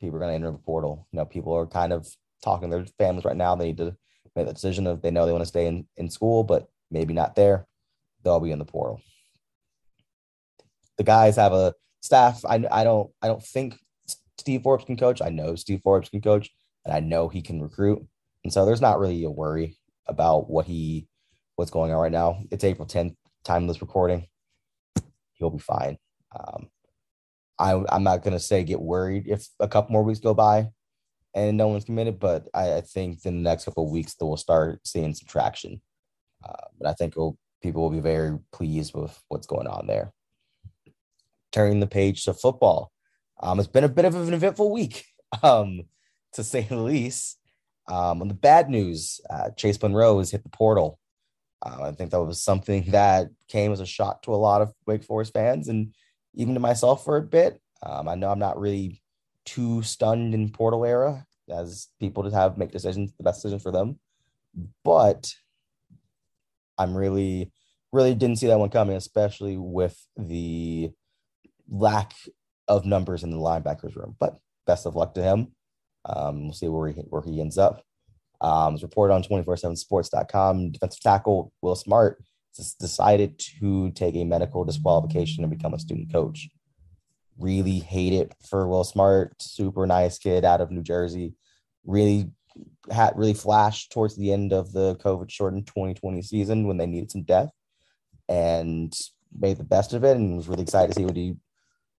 A: People are going to enter the portal. You know, people are kind of talking to their families right now. They need to make the decision of they know they want to stay in, in school, but maybe not there. They'll be in the portal. The guys have a staff. I, I don't I don't think Steve Forbes can coach. I know Steve Forbes can coach, and I know he can recruit. And so there's not really a worry about what he what's going on right now. It's April 10th, time of this recording. He'll be fine. Um, I, I'm not to say get worried if a couple more weeks go by and no one's committed, but I, I think in the next couple of weeks, we'll start seeing some traction. Uh, but I think people will be very pleased with what's going on there. Turning the page to football. Um, it's been a bit of an eventful week, um, to say the least. Um, on the bad news, uh, Chase Monroe has hit the portal. Uh, I think that was something that came as a shock to a lot of Wake Forest fans and even to myself for a bit. Um, I know I'm not really too stunned in portal era as people just have make decisions the best decision for them, but I'm really really didn't see that one coming, especially with the lack of numbers in the linebackers room. But best of luck to him. Um, we'll see where he where he ends up. Um, it's reported on 247sports.com. Defensive tackle Will Smart decided to take a medical disqualification and become a student coach. Really hate it for Will Smart, super nice kid out of New Jersey. Really had really flashed towards the end of the COVID shortened 2020 season when they needed some depth and made the best of it and was really excited to see what he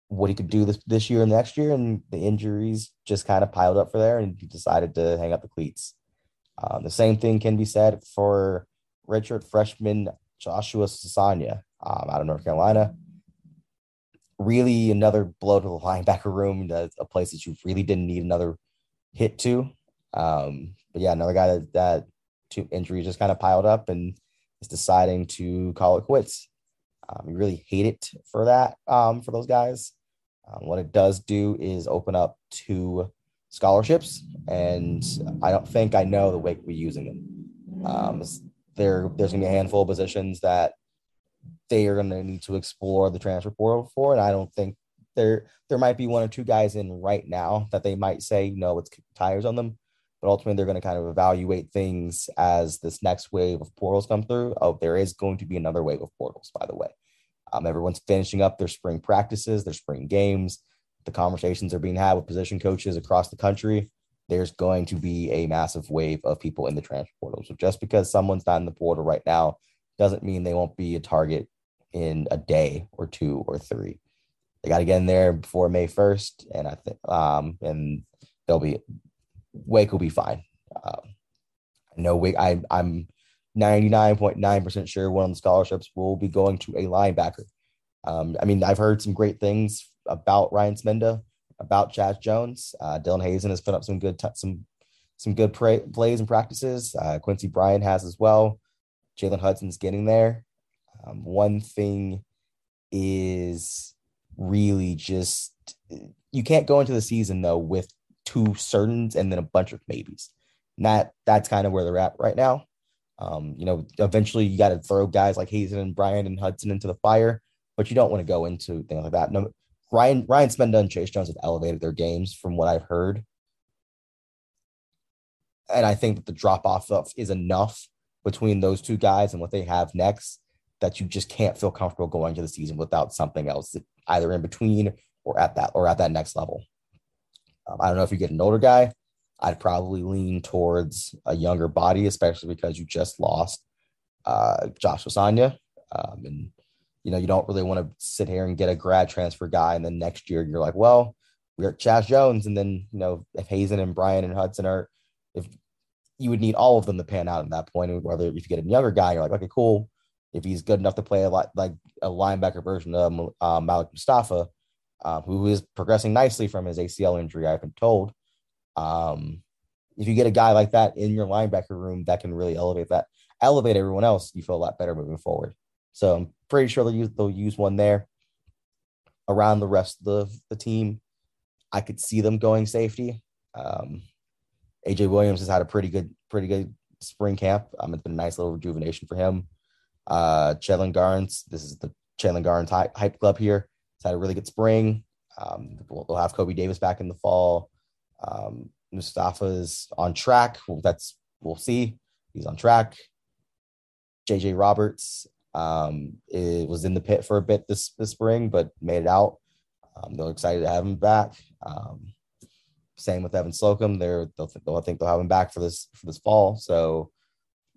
A: what he could do this this year and next year. And the injuries just kind of piled up for there and he decided to hang up the cleats. Um, the same thing can be said for redshirt freshman Joshua Sasanya um, out of North Carolina. Really, another blow to the linebacker room, a place that you really didn't need another hit to. Um, but yeah, another guy that, that two injuries just kind of piled up and is deciding to call it quits. Um, we really hate it for that um, for those guys. Um, what it does do is open up two scholarships, and I don't think I know the will be using them. Um, there, there's going to be a handful of positions that they are going to need to explore the transfer portal for, and I don't think there there might be one or two guys in right now that they might say no, it's tires on them but ultimately they're going to kind of evaluate things as this next wave of portals come through. Oh, there is going to be another wave of portals, by the way. Um, everyone's finishing up their spring practices, their spring games. The conversations are being had with position coaches across the country. There's going to be a massive wave of people in the transfer portal. So just because someone's not in the portal right now doesn't mean they won't be a target in a day or two or three. They got to get in there before May 1st, and I think um, and they'll be Wake will be fine. Um, I know Wake. I, I'm 99.9% sure one of the scholarships will be going to a linebacker. Um, I mean, I've heard some great things about Ryan Smenda, about Chaz Jones. Uh, Dylan Hazen has put up some good t- some some good pra- plays and practices. Uh, Quincy Bryan has as well. Jalen Hudson's getting there. Um, one thing is really just you can't go into the season though with two certains and then a bunch of maybes. And that that's kind of where they're at right now. Um, you know, eventually you got to throw guys like Hazen and Bryan and Hudson into the fire, but you don't want to go into things like that. No, Ryan Ryan Smenda and Chase Jones have elevated their games from what I've heard, and I think that the drop off is enough between those two guys and what they have next that you just can't feel comfortable going to the season without something else either in between or at that or at that next level. Um, I don't know if you get an older guy, I'd probably lean towards a younger body, especially because you just lost uh, Josh Osanya. Um, and, you know, you don't really want to sit here and get a grad transfer guy. And then next year you're like, well, we're at Chaz Jones. And then, you know, if Hazen and Brian and Hudson are, if you would need all of them to pan out at that point, whether if you get a younger guy, you're like, okay, cool. If he's good enough to play a lot like a linebacker version of uh, Malik Mustapha, um, who is progressing nicely from his ACL injury, I've been told. Um, if you get a guy like that in your linebacker room that can really elevate that, elevate everyone else, you feel a lot better moving forward. So I'm pretty sure they'll use they'll use one there. Around the rest of the, the team, I could see them going safety. Um, AJ Williams has had a pretty good, pretty good spring camp. Um, it's been a nice little rejuvenation for him. Uh, Chandler Garnes, this is the Garnes hype, hype club here. It's had a really good spring. Um, we'll, we'll, have Kobe Davis back in the fall. Um, Mustapha's on track. Well, that's we'll see. He's on track. JJ Roberts um, it was in the pit for a bit this this spring, but made it out. Um, they're excited to have him back. Um, same with Evan Slocum. They're they'll, they'll I think they'll have him back for this for this fall. So,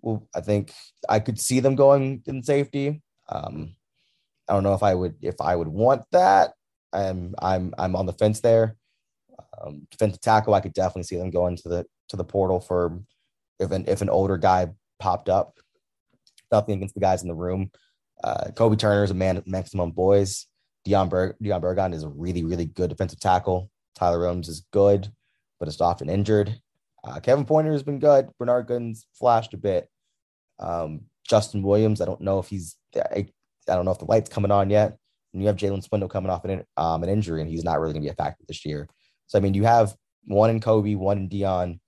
A: well, I think I could see them going in safety. Um, I don't know if I would if I would want that. I'm I'm I'm on the fence there. Um, defensive tackle, I could definitely see them going to the to the portal for if an if an older guy popped up. Nothing against the guys in the room. Uh, Kobie Turner is a man of maximum boys. Dion Berg Dion Bergon is a really really good defensive tackle. Tyler Williams is good, but is often injured. Uh, Kevin Pointer has been good. Bernard Gooden's flashed a bit. Um, Justin Williams, I don't know if he's I, I don't know if the light's coming on yet. And you have Jalen Swindle coming off an, um, an injury, and he's not really going to be a factor this year. So, I mean, you have one in Kobie, one in Dion,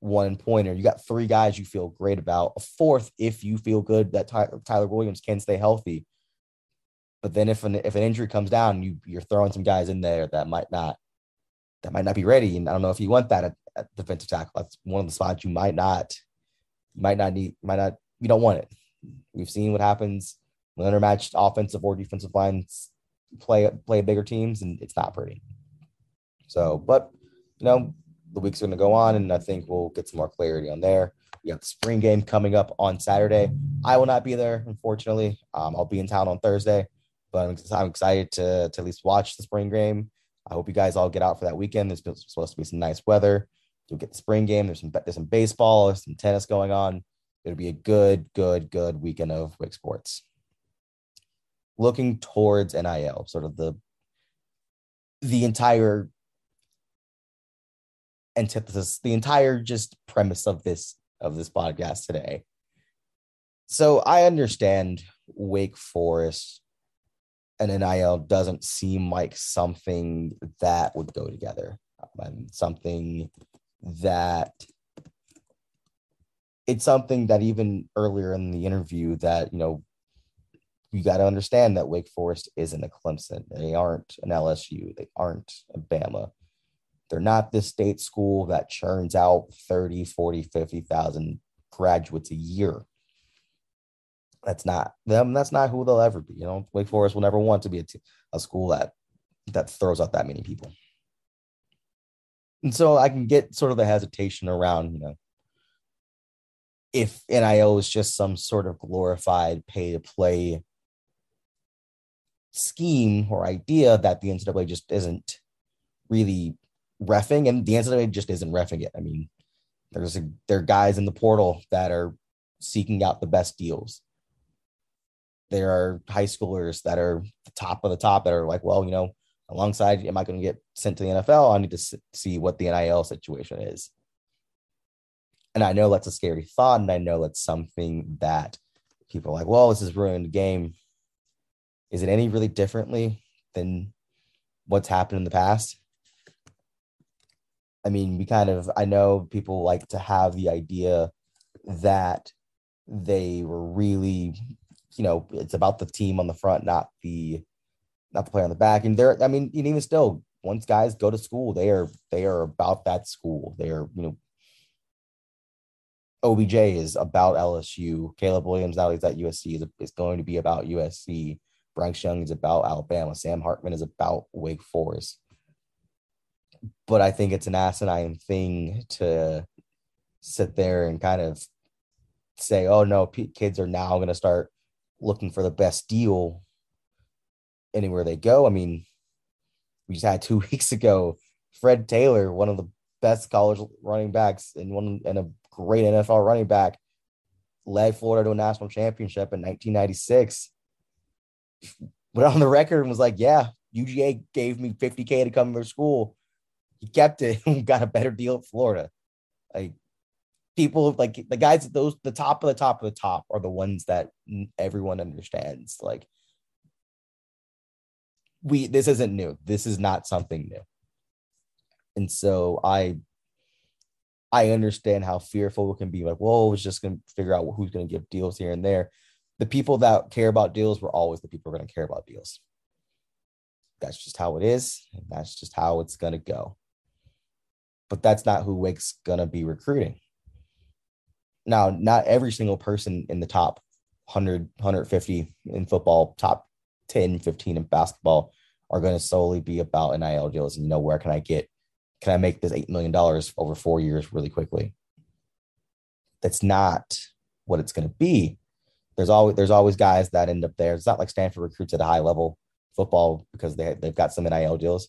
A: one in Pointer. You got three guys you feel great about. A fourth, if you feel good that Ty- Tyler Williams can stay healthy. But then if an if an injury comes down, you you're throwing some guys in there that might not that might not be ready. And I don't know if you want that at defensive tackle. That's one of the spots you might not, might not need, might not, you don't want it. We've seen what happens when intermatched offensive or defensive lines play play bigger teams, and it's not pretty. So, but you know, the week's going to go on, and I think we'll get some more clarity on there. We have the spring game coming up on Saturday. I will not be there, unfortunately. Um, I'll be in town on Thursday, but I'm, I'm excited to, to at least watch the spring game. I hope you guys all get out for that weekend. There's supposed to be some nice weather. You'll get the spring game. There's some there's some baseball, there's some tennis going on. It'll be a good, good, good weekend of WIC sports. Looking towards NIL, sort of the the entire antithesis, the entire just premise of this of this podcast today. So I understand Wake Forest and NIL doesn't seem like something that would go together. Um, something that it's something that even earlier in the interview that you know you got to understand that Wake Forest isn't a Clemson. They aren't an LSU. They aren't a Bama. They're not this state school that churns out 30, 40, 50,000 graduates a year. That's not them. That's not who they'll ever be. You know, Wake Forest will never want to be a, t- a school that that throws out that many people. And so I can get sort of the hesitation around, you know, if NIL is just some sort of glorified pay to play scheme or idea that the NCAA just isn't really refing, and the NCAA just isn't refing it. I mean, there's a, there are guys in the portal that are seeking out the best deals. There are high schoolers that are the top of the top that are like, well, you know, alongside, am I going to get sent to the NFL? I need to see what the NIL situation is. And I know that's a scary thought, and I know that's something that people are like, well, this is ruining the game. Is it any really differently than what's happened in the past? I mean, we kind of, I know people like to have the idea that they were really, you know, it's about the team on the front, not the, not the player on the back. And they're, I mean, and even still, once guys go to school, they are, they are about that school. They are, you know, OBJ is about LSU. Caleb Williams now he's at USC is, is going to be about USC. Bryce Young is about Alabama. Sam Hartman is about Wake Forest but I think it's an asinine thing to sit there and kind of say, oh no, kids are now going to start looking for the best deal anywhere they go. I mean, we just had two weeks ago, Fred Taylor, one of the best college running backs and one and a great NFL running back, led Florida to a national championship in 1996. Went on the record and was like, "Yeah, UGA gave me 50k to come to their school he kept it and got a better deal at Florida. Like people like the guys at those the top of the top of the top are the ones that everyone understands. Like we this isn't new. This is not something new. And so I I understand how fearful it can be like, whoa, it's just gonna figure out who's gonna give deals here and there. The people that care about deals were always the people who are gonna care about deals. That's just how it is, that's just how it's gonna go but that's not who Wake's gonna be recruiting. Now, not every single person in the top 100, 150 in football, top 10, 15 in basketball are going to solely be about NIL deals. And, you know, where can I get, can I make this $8 million over four years really quickly? That's not what it's going to be. There's always, there's always guys that end up there. It's not like Stanford recruits at a high level football because they, they've got some NIL deals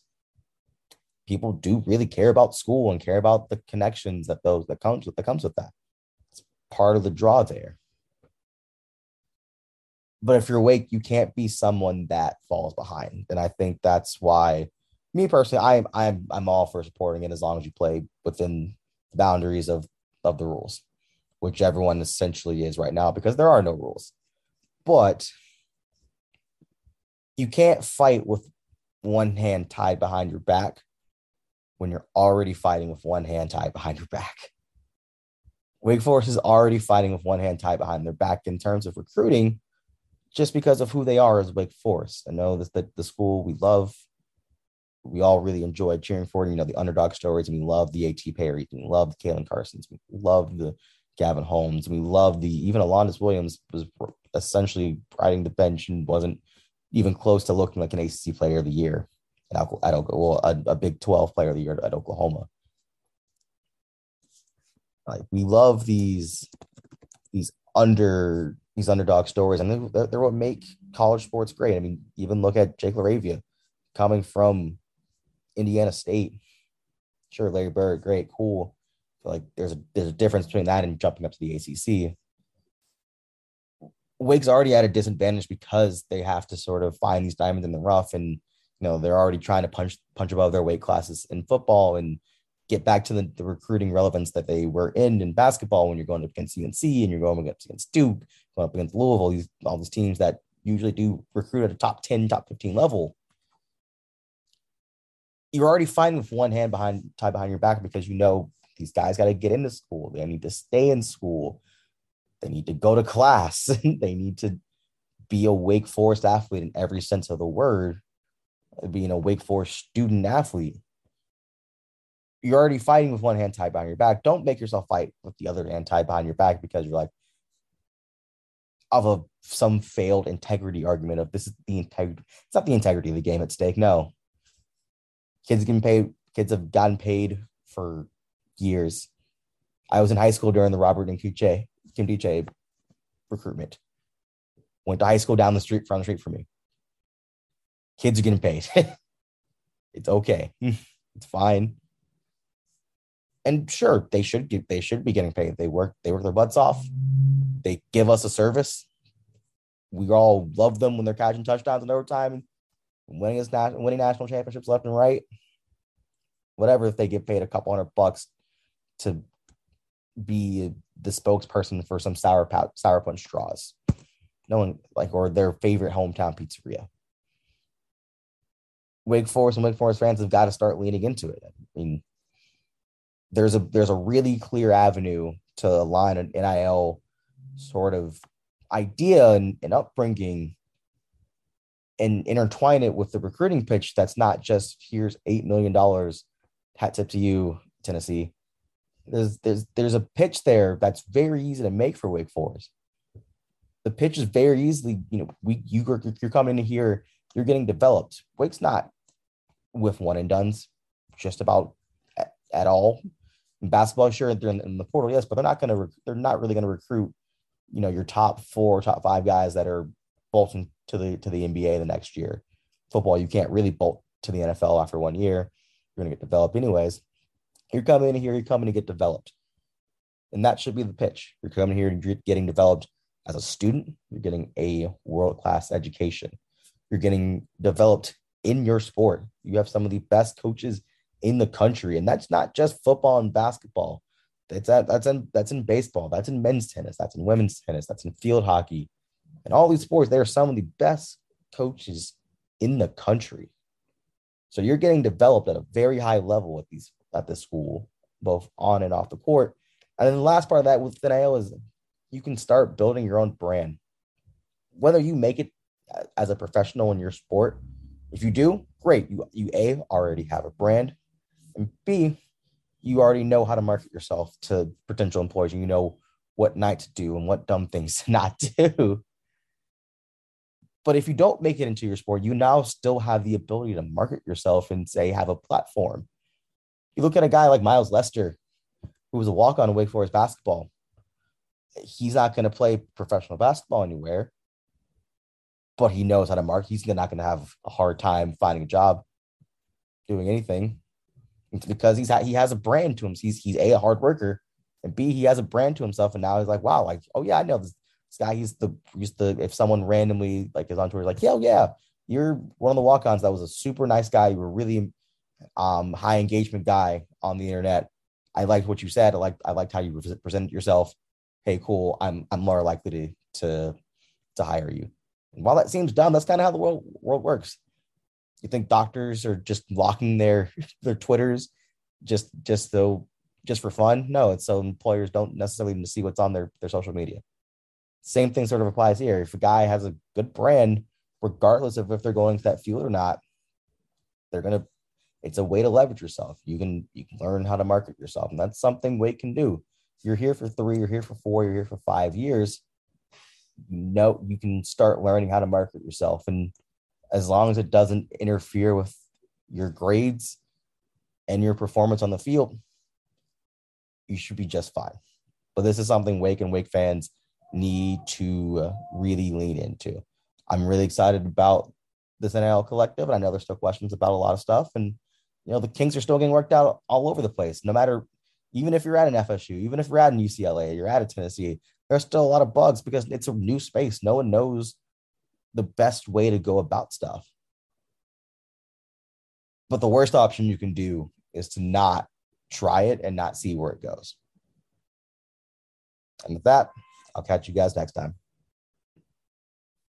A: people do really care about school and care about the connections that those that comes with that comes with that. It's part of the draw there. But if you're awake, you can't be someone that falls behind. And I think that's why me personally, I, I'm I'm all for supporting it as long as you play within the boundaries of of the rules, which everyone essentially is right now because there are no rules. But you can't fight with one hand tied behind your back when you're already fighting with one hand tied behind your back. Wake Forest is already fighting with one hand tied behind their back in terms of recruiting, just because of who they are as Wake Forest. I know this the, the school we love. we all really enjoyed cheering for. You know, the underdog stories, and we love the A.T. Perry, we love the Caelen Carsons, we love the Gavin Holmes, we love the even Alondes Williams was essentially riding the bench and wasn't even close to looking like an ACC player of the year at, at well, a, a Big 12 player of the year at Oklahoma. Like we love these these under these underdog stories, and they're, they're what make college sports great. I mean, even look at Jake LaRavia coming from Indiana State. Sure, Larry Bird, great, cool. But like there's a there's a difference between that and jumping up to the ACC. Wake's already at a disadvantage because they have to sort of find these diamonds in the rough, and you know they're already trying to punch punch above their weight classes in football and get back to the, the recruiting relevance that they were in in basketball when you're going up against UNC and you're going up against Duke, going up against Louisville, these all these teams that usually do recruit at a top 10, top 15 level. You're already fine with one hand behind tied behind your back because you know these guys got to get into school. They need to stay in school. They need to go to class. they need to be a Wake Forest athlete in every sense of the word, being a Wake Forest student athlete. You're already fighting with one hand tied behind your back. Don't make yourself fight with the other hand tied behind your back because you're like, of a some failed integrity argument of this is the integrity. It's not the integrity of the game at stake. No, kids can pay. Kids have gotten paid for years. I was in high school during the Robert and Kuche, Kim DJ recruitment. Went to high school down the street from the street from me. Kids are getting paid. it's okay. it's fine. And sure, they should get, they should be getting paid. They work they work their butts off. They give us a service. We all love them when they're catching touchdowns in overtime, winning us winning national championships left and right. Whatever, if they get paid a couple hundred bucks to be the spokesperson for some sour sour punch straws. No one like or their favorite hometown pizzeria. Wake Forest and Wake Forest fans have got to start leaning into it. I mean, there's a there's a really clear avenue to align an NIL sort of idea and, and upbringing and intertwine it with the recruiting pitch that's not just here's eight million dollars hat tip to you tennessee there's there's there's a pitch there that's very easy to make for wake forest the pitch is very easily you know we you you're coming in here you're getting developed wake's not with one and duns just about at, at all in basketball sure they're in, in the portal yes but they're not going to rec- they're not really going to recruit you know your top four, top five guys that are bolting to the to the NBA the next year. Football, you can't really bolt to the NFL after one year. You're gonna get developed anyways. You're coming in here, you're coming to get developed. And that should be the pitch. You're coming here and you're getting developed as a student. You're getting a world class education. You're getting developed in your sport. You have some of the best coaches in the country. And that's not just football and basketball. That's at, that's in that's in baseball. That's in men's tennis. That's in women's tennis. That's in field hockey, and all these sports. They are some of the best coaches in the country. So you're getting developed at a very high level with these at the school, both on and off the court. And then the last part of that with NIL is you can start building your own brand. Whether you make it as a professional in your sport, if you do, great. You you a already have a brand, and b you already know how to market yourself to potential employers and you know what not to do and what dumb things to not do. But if you don't make it into your sport, you now still have the ability to market yourself and say, have a platform. You look at a guy like Miles Lester, who was a walk on Wake Forest basketball. He's not going to play professional basketball anywhere, but he knows how to market. He's not going to have a hard time finding a job doing anything because he's ha- he has a brand to him. He's he's a, a hard worker, and b he has a brand to himself. And now he's like, wow, like oh yeah, I know this, this guy. He's the he's the if someone randomly like is on tour, like yeah, yeah, you're one of the walk-ons that was a super nice guy. You were really um high engagement guy on the internet. I liked what you said. I liked I liked how you presented yourself. Hey, cool. I'm I'm more likely to to to hire you. And while that seems dumb, that's kind of how the world world works. You think doctors are just locking their their Twitters just just so just for fun? No, it's so employers don't necessarily see what's on their their social media. Same thing sort of applies here. If a guy has a good brand, regardless of if they're going to that field or not, they're gonna it's a way to leverage yourself. You can you can learn how to market yourself, and that's something Wake can do. You're here for three, you're here for four, you're here for five years. You know you can start learning how to market yourself, and as long as it doesn't interfere with your grades and your performance on the field, you should be just fine. But this is something Wake and Wake fans need to uh, really lean into. I'm really excited about this NIL collective, and I know there's still questions about a lot of stuff. And you know, the Kings are still getting worked out all over the place. No matter, even if you're at an FSU, even if you're at an UCLA, you're at a Tennessee, there's still a lot of bugs because it's a new space. No one knows the best way to go about stuff. But the worst option you can do is to not try it and not see where it goes. And with that, I'll catch you guys next time.